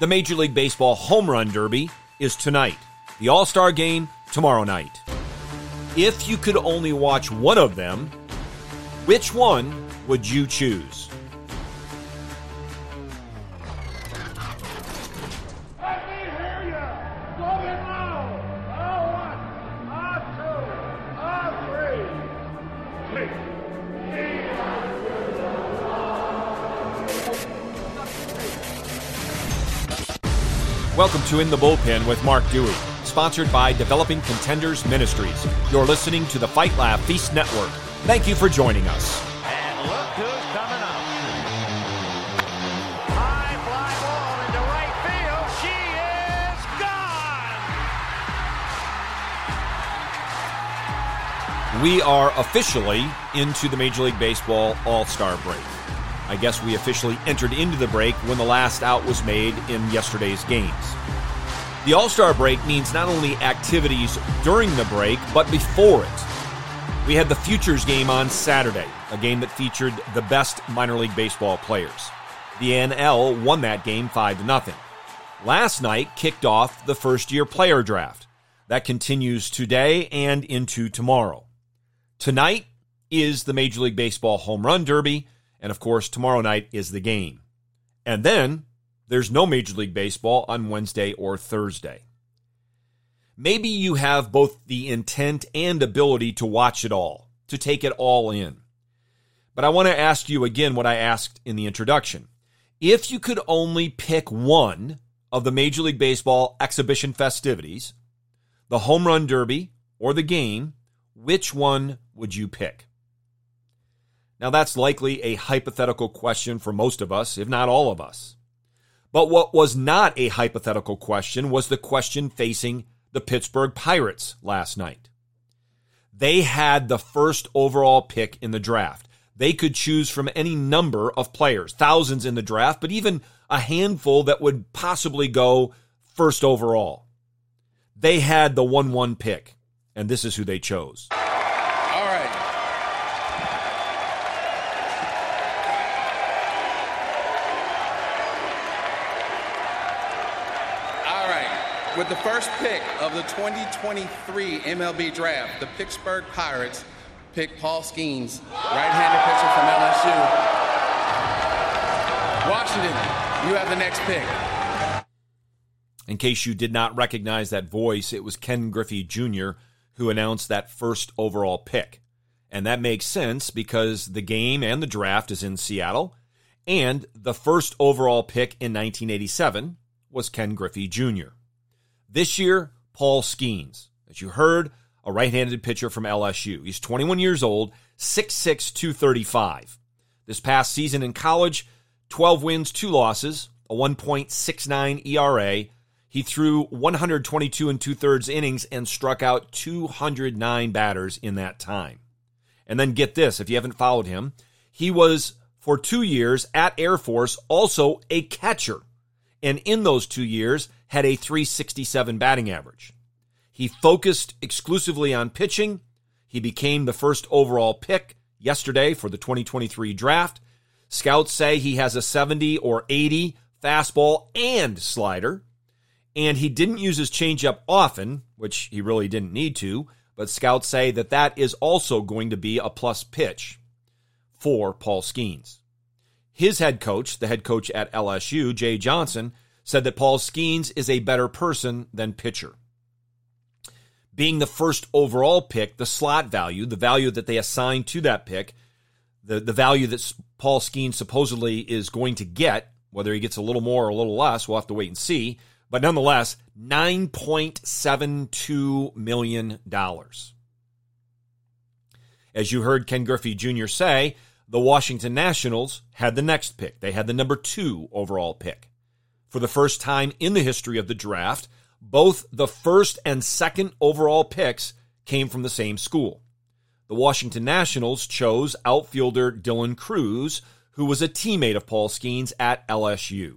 The Major League Baseball Home Run Derby is tonight, the All Star game tomorrow night. If you could only watch one of them, which one would you choose? To In the Bullpen with Mark Dewey, sponsored by Developing Contenders Ministries. You're listening to the Fight Laugh Feast Network. Thank you for joining us. And look who's coming up. High fly ball into right field. She is gone. We are officially into the Major League Baseball All Star break. I guess we officially entered into the break when the last out was made in yesterday's games. The All Star break means not only activities during the break, but before it. We had the Futures game on Saturday, a game that featured the best minor league baseball players. The NL won that game 5 to nothing. Last night kicked off the first year player draft. That continues today and into tomorrow. Tonight is the Major League Baseball Home Run Derby and of course, tomorrow night is the game. And then there's no Major League Baseball on Wednesday or Thursday. Maybe you have both the intent and ability to watch it all, to take it all in. But I want to ask you again what I asked in the introduction. If you could only pick one of the Major League Baseball exhibition festivities, the home run derby or the game, which one would you pick? Now, that's likely a hypothetical question for most of us, if not all of us. But what was not a hypothetical question was the question facing the Pittsburgh Pirates last night. They had the first overall pick in the draft. They could choose from any number of players, thousands in the draft, but even a handful that would possibly go first overall. They had the 1 1 pick, and this is who they chose. With the first pick of the 2023 MLB draft, the Pittsburgh Pirates pick Paul Skenes, right-handed pitcher from LSU. Washington, you have the next pick. In case you did not recognize that voice, it was Ken Griffey Jr. who announced that first overall pick. And that makes sense because the game and the draft is in Seattle, and the first overall pick in 1987 was Ken Griffey Jr. This year, Paul Skenes, As you heard, a right handed pitcher from LSU. He's 21 years old, 6'6, 235. This past season in college, 12 wins, 2 losses, a 1.69 ERA. He threw 122 and two thirds innings and struck out 209 batters in that time. And then get this if you haven't followed him, he was for two years at Air Force also a catcher. And in those two years, had a 367 batting average. He focused exclusively on pitching. He became the first overall pick yesterday for the 2023 draft. Scouts say he has a 70 or 80 fastball and slider. And he didn't use his changeup often, which he really didn't need to, but scouts say that that is also going to be a plus pitch for Paul Skenes. His head coach, the head coach at LSU, Jay Johnson, said that Paul Skenes is a better person than pitcher. Being the first overall pick, the slot value, the value that they assign to that pick, the, the value that Paul Skenes supposedly is going to get, whether he gets a little more or a little less, we'll have to wait and see. But nonetheless, $9.72 million. As you heard Ken Griffey Jr. say, the Washington Nationals had the next pick. They had the number two overall pick for the first time in the history of the draft, both the first and second overall picks came from the same school. The Washington Nationals chose outfielder Dylan Crews, who was a teammate of Paul Skenes at LSU.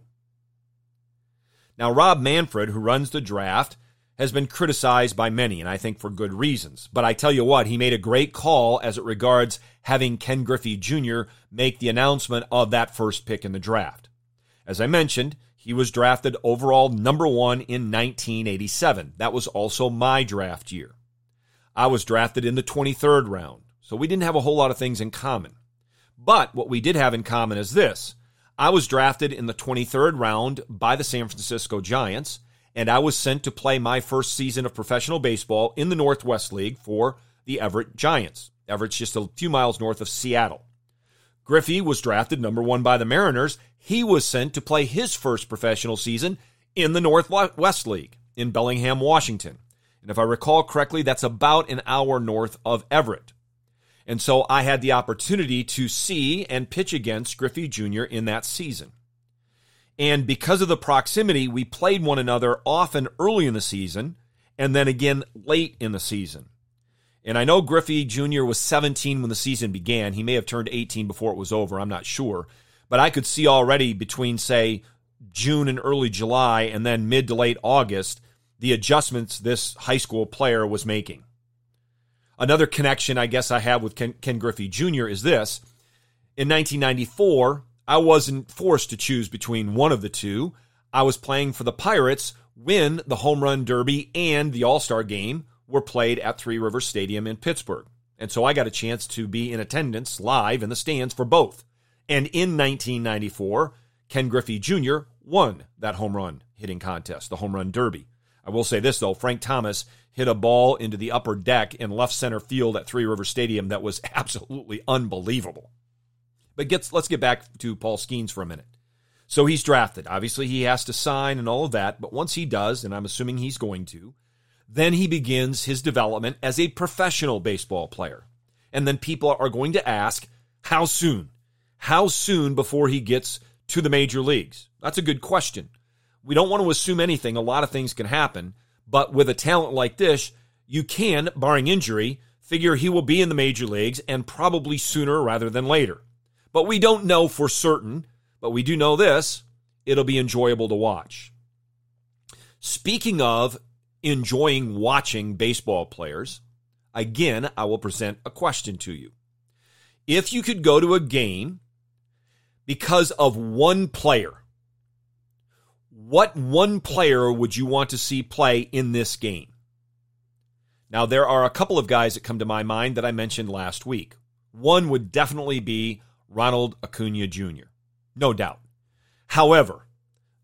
Now, Rob Manfred, who runs the draft, has been criticized by many, and I think for good reasons. But I tell you what, he made a great call as it regards having Ken Griffey Jr. make the announcement of that first pick in the draft. As I mentioned, He was drafted overall number one in 1987. That was also my draft year. I was drafted in the 23rd round, so we didn't have a whole lot of things in common. But what we did have in common is this I was drafted in the 23rd round by the San Francisco Giants, and I was sent to play my first season of professional baseball in the Northwest League for the Everett Giants. Everett's just a few miles north of Seattle. Griffey was drafted number one by the Mariners. He was sent to play his first professional season in the Northwest League in Bellingham, Washington. And if I recall correctly, that's about an hour north of Everett. And so I had the opportunity to see and pitch against Griffey Jr. in that season. And because of the proximity, we played one another often early in the season and then again late in the season. And I know Griffey Jr. was 17 when the season began. He may have turned 18 before it was over. I'm not sure. But I could see already between, say, June and early July and then mid to late August, the adjustments this high school player was making. Another connection I guess I have with Ken, Ken Griffey Jr. is this. In 1994, I wasn't forced to choose between one of the two. I was playing for the Pirates when the Home Run Derby and the All Star game were played at Three Rivers Stadium in Pittsburgh. And so I got a chance to be in attendance live in the stands for both. And in 1994, Ken Griffey Jr. won that home run hitting contest, the Home Run Derby. I will say this, though Frank Thomas hit a ball into the upper deck in left center field at Three River Stadium that was absolutely unbelievable. But gets, let's get back to Paul Skenes for a minute. So he's drafted. Obviously, he has to sign and all of that. But once he does, and I'm assuming he's going to, then he begins his development as a professional baseball player. And then people are going to ask, how soon? How soon before he gets to the major leagues? That's a good question. We don't want to assume anything. A lot of things can happen. But with a talent like this, you can, barring injury, figure he will be in the major leagues and probably sooner rather than later. But we don't know for certain. But we do know this it'll be enjoyable to watch. Speaking of enjoying watching baseball players, again, I will present a question to you. If you could go to a game because of one player, what one player would you want to see play in this game? Now, there are a couple of guys that come to my mind that I mentioned last week. One would definitely be Ronald Acuna Jr., no doubt. However,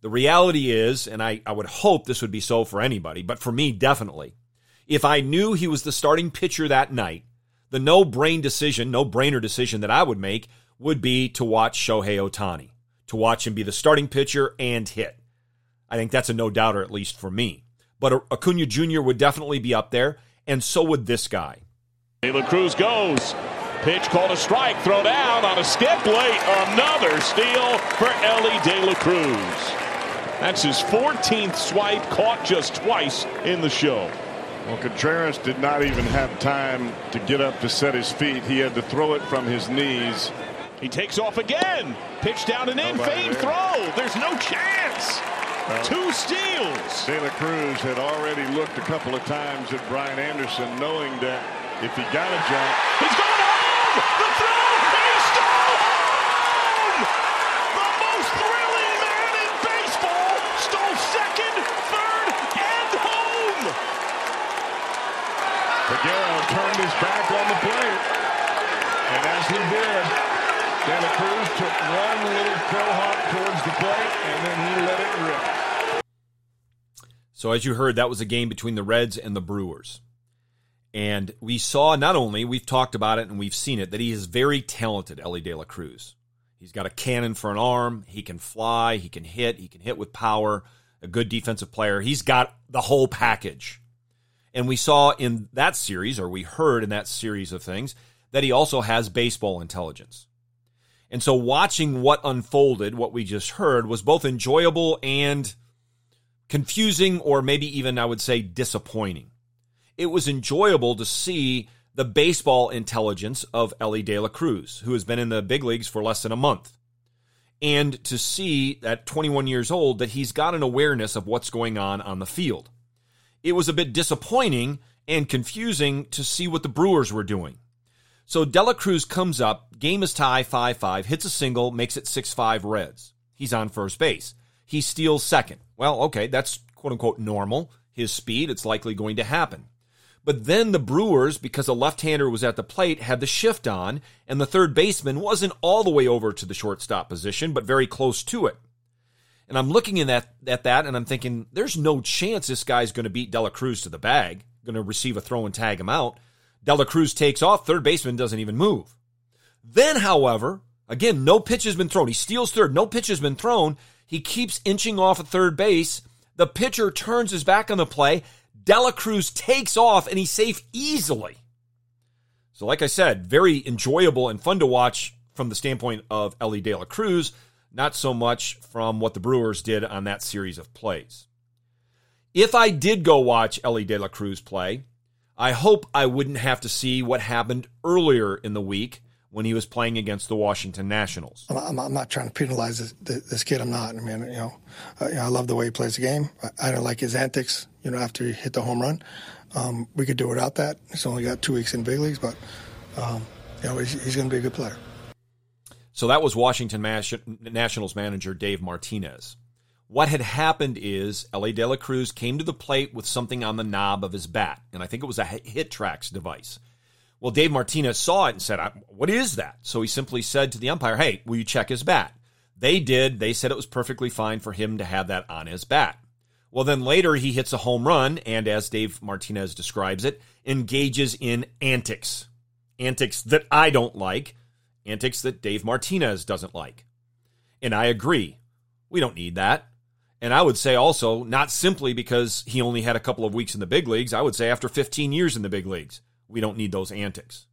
the reality is, and I, I would hope this would be so for anybody, but for me, definitely, if I knew he was the starting pitcher that night, the no brain decision, no brainer decision that I would make would be to watch Shohei Ohtani, to watch him be the starting pitcher and hit. I think that's a no doubter, at least for me. But Acuna Jr. would definitely be up there, and so would this guy. De La Cruz goes. Pitch called a strike, throw down on a skip late. Another steal for Elly De La Cruz. That's his 14th swipe, caught just twice in the show. Well, Contreras did not even have time to get up to set his feet. He had to throw it from his knees. He takes off again. Pitch down and in. Fade throw. There's no chance. Well, Two steals. De La Cruz had already looked a couple of times at Brian Anderson, knowing that if he got a jump, he's going to home. The throw. He stole home. The most thrilling man in baseball stole second, third, and home. Miguel turned his back on the plate, and as he did, De La Cruz took one little crow hop towards the plate, and then he let it rip. So, as you heard, that was a game between the Reds and the Brewers. And we saw not only, we've talked about it and we've seen it, that he is very talented, Elly De La Cruz. He's got a cannon for an arm. He can fly. He can hit. He can hit with power. A good defensive player. He's got the whole package. And we saw in that series, or we heard in that series of things, that he also has baseball intelligence. And so watching what unfolded, what we just heard, was both enjoyable and confusing, or maybe even, I would say, disappointing. It was enjoyable to see the baseball intelligence of Elly De La Cruz, who has been in the big leagues for less than a month. And to see at 21 years old that he's got an awareness of what's going on on the field. It was a bit disappointing and confusing to see what the Brewers were doing. So De La Cruz comes up, game is tie 5 5, hits a single, makes it 6 5 Reds. He's on first base. he steals second. Well, okay, that's quote unquote normal. His speed, it's likely going to happen. But then the Brewers, because a left hander was at the plate, had the shift on, and the third baseman wasn't all the way over to the shortstop position, but very close to it. And I'm looking at that, at that and I'm thinking, there's no chance this guy's going to beat De La Cruz to the bag, going to receive a throw and tag him out. De La Cruz takes off, third baseman doesn't even move. Then, however, again, no pitch has been thrown. He steals third, no pitch has been thrown. He keeps inching off at third base. The pitcher turns his back on the play. De La Cruz takes off and he's safe easily. So, like I said, very enjoyable and fun to watch from the standpoint of Elly De La Cruz, not so much from what the Brewers did on that series of plays. If I did go watch Elly De La Cruz play, I hope I wouldn't have to see what happened earlier in the week when he was playing against the Washington Nationals. I'm, I'm not trying to penalize this, this, kid. I'm not. I mean, you know, uh, you know, I love the way he plays the game. I, I don't like his antics. You know, after he hit the home run, um, we could do without that. He's only got two weeks in big leagues, but um, you know, he's, he's going to be a good player. So that was Washington Nationals manager Dave Martinez. What had happened is Elly De La Cruz came to the plate with something on the knob of his bat, and I think it was a HitTrax device. Well, Dave Martinez saw it and said, What is that? So he simply said to the umpire, Hey, will you check his bat? They did. They said it was perfectly fine for him to have that on his bat. Well, then later he hits a home run and, as Dave Martinez describes it, engages in antics. Antics that I don't like, antics that Dave Martinez doesn't like. And I agree. We don't need that. And I would say also, not simply because he only had a couple of weeks in the big leagues, I would say after 15 years in the big leagues. We don't need those antics.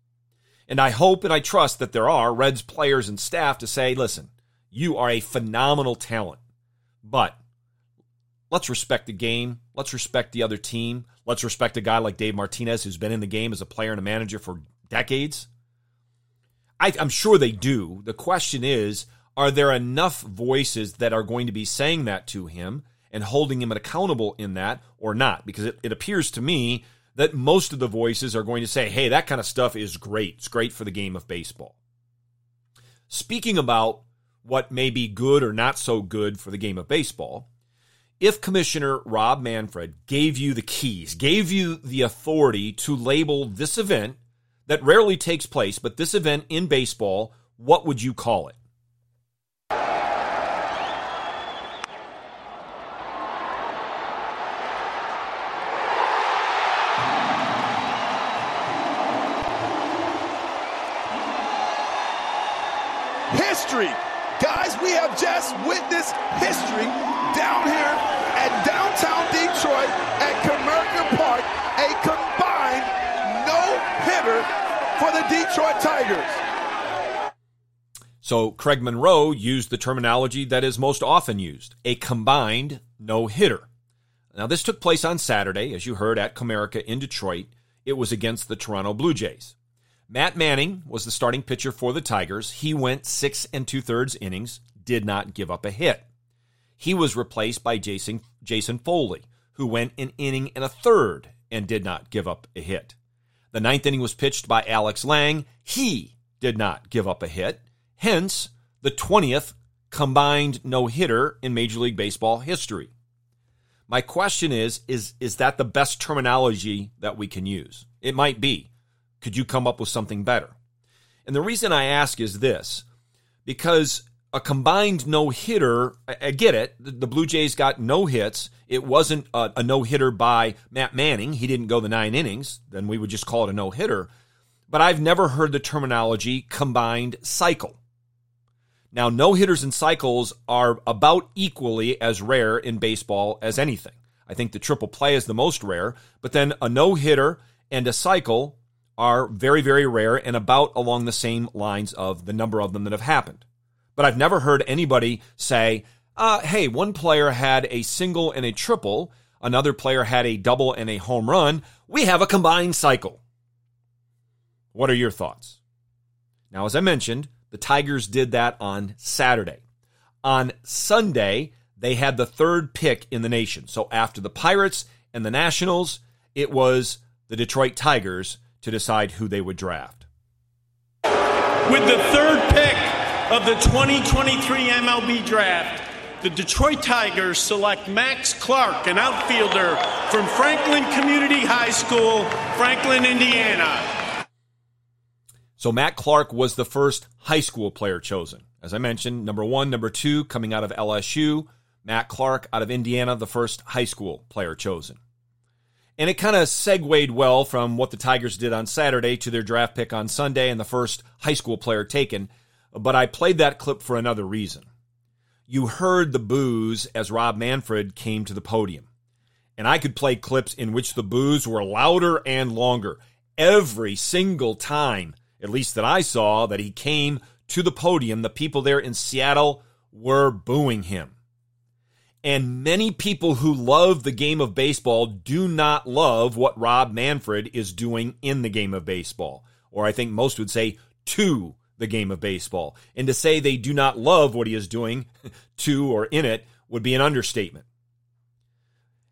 And I hope and I trust that there are Reds players and staff to say, listen, you are a phenomenal talent, but let's respect the game. Let's respect the other team. Let's respect a guy like Dave Martinez who's been in the game as a player and a manager for decades. I, am sure they do. The question is, are there enough voices that are going to be saying that to him and holding him accountable in that or not? Because it, it appears to me that most of the voices are going to say, hey, that kind of stuff is great. It's great for the game of baseball. Speaking about what may be good or not so good for the game of baseball, if Commissioner Rob Manfred gave you the keys, gave you the authority to label this event that rarely takes place, but this event in baseball, what would you call it? History. Guys, we have just witnessed history down here at downtown Detroit at Comerica Park, a combined no-hitter for the Detroit Tigers. So Craig Monroe used the terminology that is most often used, a combined no-hitter. Now this took place on Saturday, as you heard, at Comerica in Detroit. It was against the Toronto Blue Jays. Matt Manning was the starting pitcher for the Tigers. He went six and two thirds innings, did not give up a hit. He was replaced by Jason, Jason Foley, who went an inning and a third and did not give up a hit. The ninth inning was pitched by Alex Lang. He did not give up a hit. Hence, the 20th combined no hitter in Major League Baseball history. My question is, is, is that the best terminology that we can use? It might be. Could you come up with something better? And the reason I ask is this because a combined no hitter, I, get it. The, Blue Jays got no hits. It wasn't a, a no hitter by Matt Manning. He didn't go the nine innings. Then we would just call it a no hitter. But I've never heard the terminology combined cycle. Now, no hitters and cycles are about equally as rare in baseball as anything. I think the triple play is the most rare, but then a no hitter and a cycle are very, very rare and about along the same lines of the number of them that have happened. But I've never heard anybody say, uh, hey, one player had a single and a triple, another player had a double and a home run. We have a combined cycle. What are your thoughts? Now, as I mentioned, the Tigers did that on Saturday. On Sunday, they had the third pick in the nation. So after the Pirates and the Nationals, it was the Detroit Tigers to decide who they would draft. With the third pick of the 2023 MLB draft, the Detroit Tigers select Max Clark, an outfielder from Franklin Community High School, Franklin, Indiana. So Matt Clark was the first high school player chosen. As I mentioned, number one, number two, coming out of LSU, Matt Clark out of Indiana, the first high school player chosen. And it kind of segued well from what the Tigers did on Saturday to their draft pick on Sunday and the first high school player taken. But I played that clip for another reason. You heard the boos as Rob Manfred came to the podium. And I could play clips in which the boos were louder and longer every single time, at least that I saw, that he came to the podium. The people there in Seattle were booing him. And many people who love the game of baseball do not love what Rob Manfred is doing in the game of baseball. Or I think most would say to the game of baseball. And to say they do not love what he is doing to or in it would be an understatement.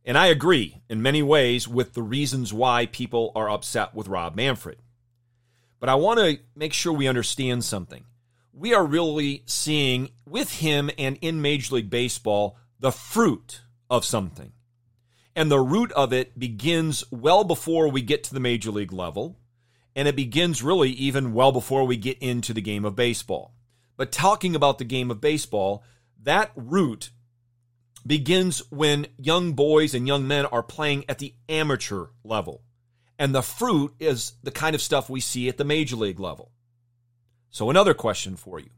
And I agree in many ways with the reasons why people are upset with Rob Manfred. But I want to make sure we understand something. We are really seeing with him and in Major League Baseball the fruit of something. And the root of it begins well before we get to the major league level, and it begins really even well before we get into the game of baseball. But talking about the game of baseball, that root begins when young boys and young men are playing at the amateur level. And the fruit is the kind of stuff we see at the major league level. So, another question for you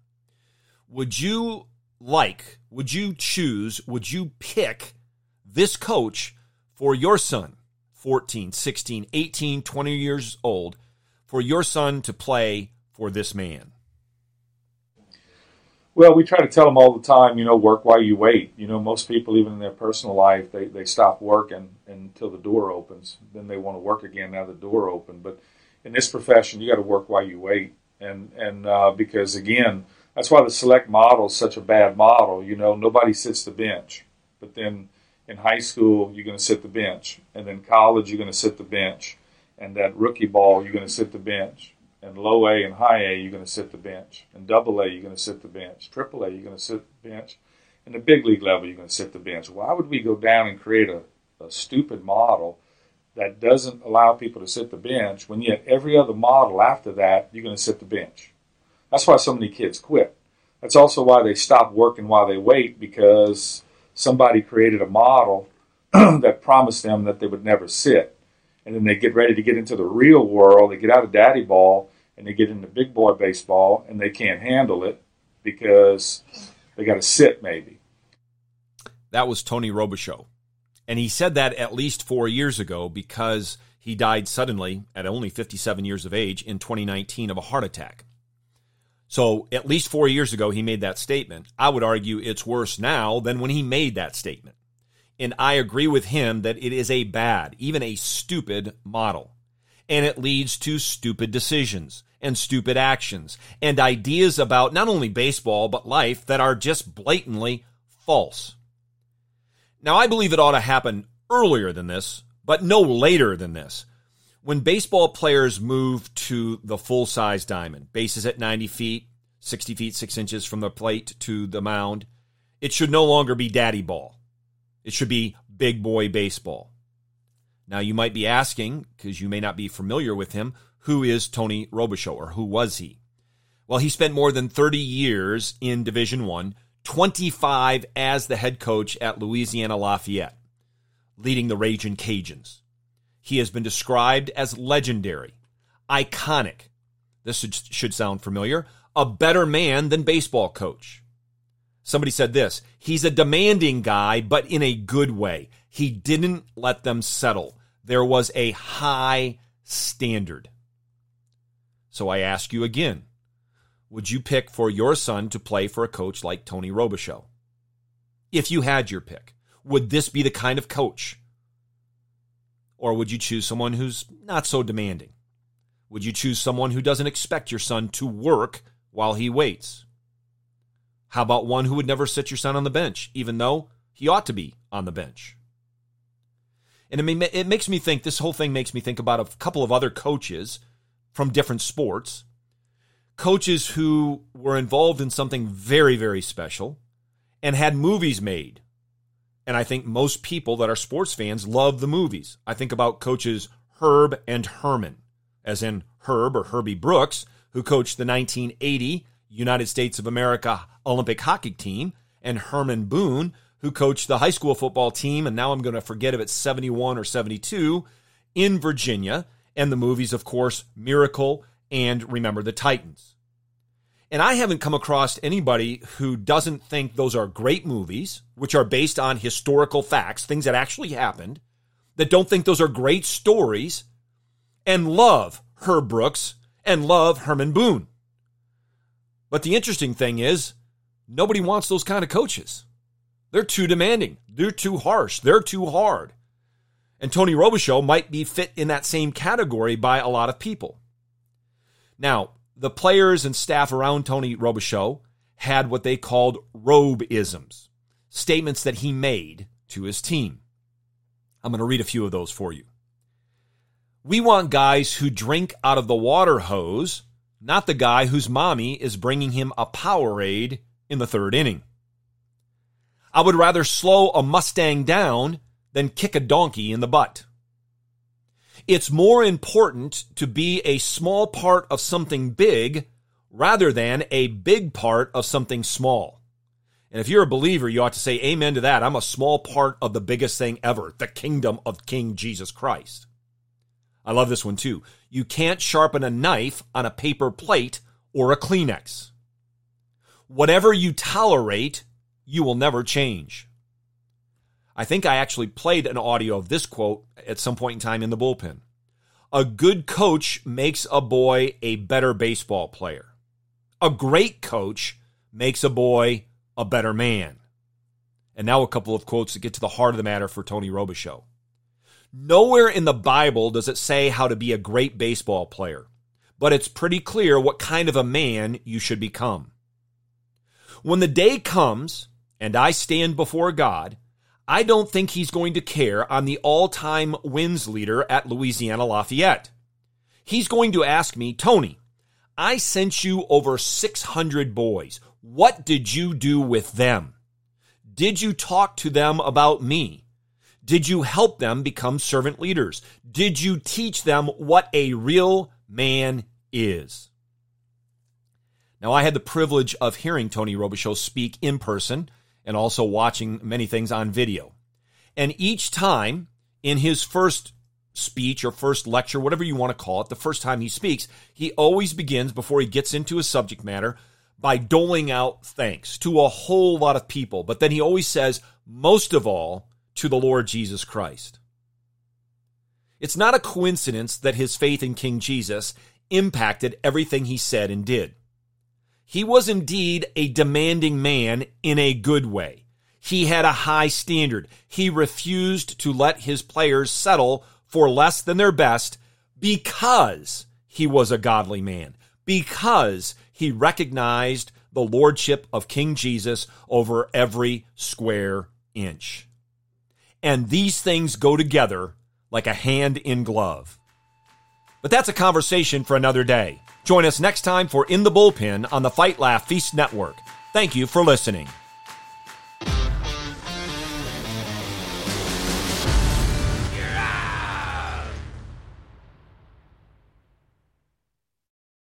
Would you like, would you choose, would you pick this coach for your son, 14, 16, 18, 20 years old, for your son to play for this man? Well, we try to tell them all the time, you know, work while you wait. You know, most people, even in their personal life, they, they stop working until the door opens. Then they want to work again now the door opened. But in this profession, you got to work while you wait. And, and uh, because, again, that's why the select model is such a bad model. You know, nobody sits the bench. But then in high school, you're going to sit the bench. And then college, you're going to sit the bench. And that rookie ball, you're going to sit the bench. And low A and high A, you're going to sit the bench. And double A, you're going to sit the bench. Triple A, you're going to sit the bench. And the big league level, you're going to sit the bench. Why would we go down and create a, a stupid model that doesn't allow people to sit the bench when yet every other model after that, you're going to sit the bench? That's why so many kids quit. That's also why they stop working while they wait because somebody created a model that promised them that they would never sit. And then they get ready to get into the real world. They get out of daddy ball and they get into big boy baseball and they can't handle it because they got to sit maybe. That was Tony Robichaux. And he said that at least four years ago because he died suddenly at only 57 years of age in 2019 of a heart attack. So at least four years ago, he made that statement. I would argue it's worse now than when he made that statement. And I agree with him that it is a bad, even a stupid model. And it leads to stupid decisions and stupid actions and ideas about not only baseball, but life that are just blatantly false. Now, I believe it ought to happen earlier than this, but no later than this when baseball players move to the full size diamond, bases at 90 feet, 60 feet, 6 inches from the plate to the mound, it should no longer be daddy ball. It should be big boy baseball. Now, you might be asking, because you may not be familiar with him, who is Tony Robichaux or who was he? Well, he spent more than 30 years in Division 1, 25 as the head coach at Louisiana Lafayette, leading the Raging Cajuns. He has been described as legendary, iconic. This should sound familiar. A better man than baseball coach. Somebody said this he's a demanding guy, but in a good way. He didn't let them settle. There was a high standard. So I ask you again would you pick for your son to play for a coach like Tony Robichaux? If you had your pick, would this be the kind of coach or would you choose someone who's not so demanding? Would you choose someone who doesn't expect your son to work while he waits? How about one who would never sit your son on the bench, even though he ought to be on the bench? And it, it makes me think, this whole thing makes me think about a couple of other coaches from different sports, coaches who were involved in something very, very special, and had movies made. And I think most people that are sports fans love the movies. I think about coaches Herb and Herman, as in Herb or Herbie Brooks, who coached the 1980 United States of America Olympic hockey team, and Herman Boone, who coached the high school football team, and now I'm going to forget if it's 71 or 72 in Virginia, and the movies, of course, Miracle and Remember the Titans. And I haven't come across anybody who doesn't think those are great movies, which are based on historical facts, things that actually happened, that don't think those are great stories, and love Herb Brooks and love Herman Boone. But the interesting thing is, nobody wants those kind of coaches. They're too demanding. They're too harsh. They're too hard. And Tony Robichaux might be fit in that same category by a lot of people. Now, the players and staff around Tony Robichaux had what they called robe-isms, statements that he made to his team. I'm going to read a few of those for you. We want guys who drink out of the water hose, not the guy whose mommy is bringing him a Powerade in the third inning. I would rather slow a Mustang down than kick a donkey in the butt. It's more important to be a small part of something big rather than a big part of something small. And if you're a believer, you ought to say amen to that. I'm a small part of the biggest thing ever, the kingdom of King Jesus Christ. I love this one too. You can't sharpen a knife on a paper plate or a Kleenex. Whatever you tolerate, you will never change. I think I actually played an audio of this quote at some point in time in the bullpen. A good coach makes a boy a better baseball player. A great coach makes a boy a better man. And now a couple of quotes that get to the heart of the matter for Tony Robichaux. Nowhere in the Bible does it say how to be a great baseball player, but it's pretty clear what kind of a man you should become. When the day comes and I stand before God, I don't think he's going to care on the all time wins leader at Louisiana Lafayette. He's going to ask me, Tony, I sent you over 600 boys. What did you do with them? Did you talk to them about me? Did you help them become servant leaders? Did you teach them what a real man is? Now, I had the privilege of hearing Tony Robichaux speak in person and also watching many things on video. And each time in his first speech or first lecture, whatever you want to call it, the first time he speaks, he always begins before he gets into his subject matter by doling out thanks to a whole lot of people. But then he always says, most of all, to the Lord Jesus Christ. It's not a coincidence that his faith in King Jesus impacted everything he said and did. He was indeed a demanding man in a good way. He had a high standard. He refused to let his players settle for less than their best because he was a godly man, because he recognized the lordship of King Jesus over every square inch. And these things go together like a hand in glove. But that's a conversation for another day. Join us next time for In the Bullpen on the Fight Laugh Feast Network. Thank you for listening.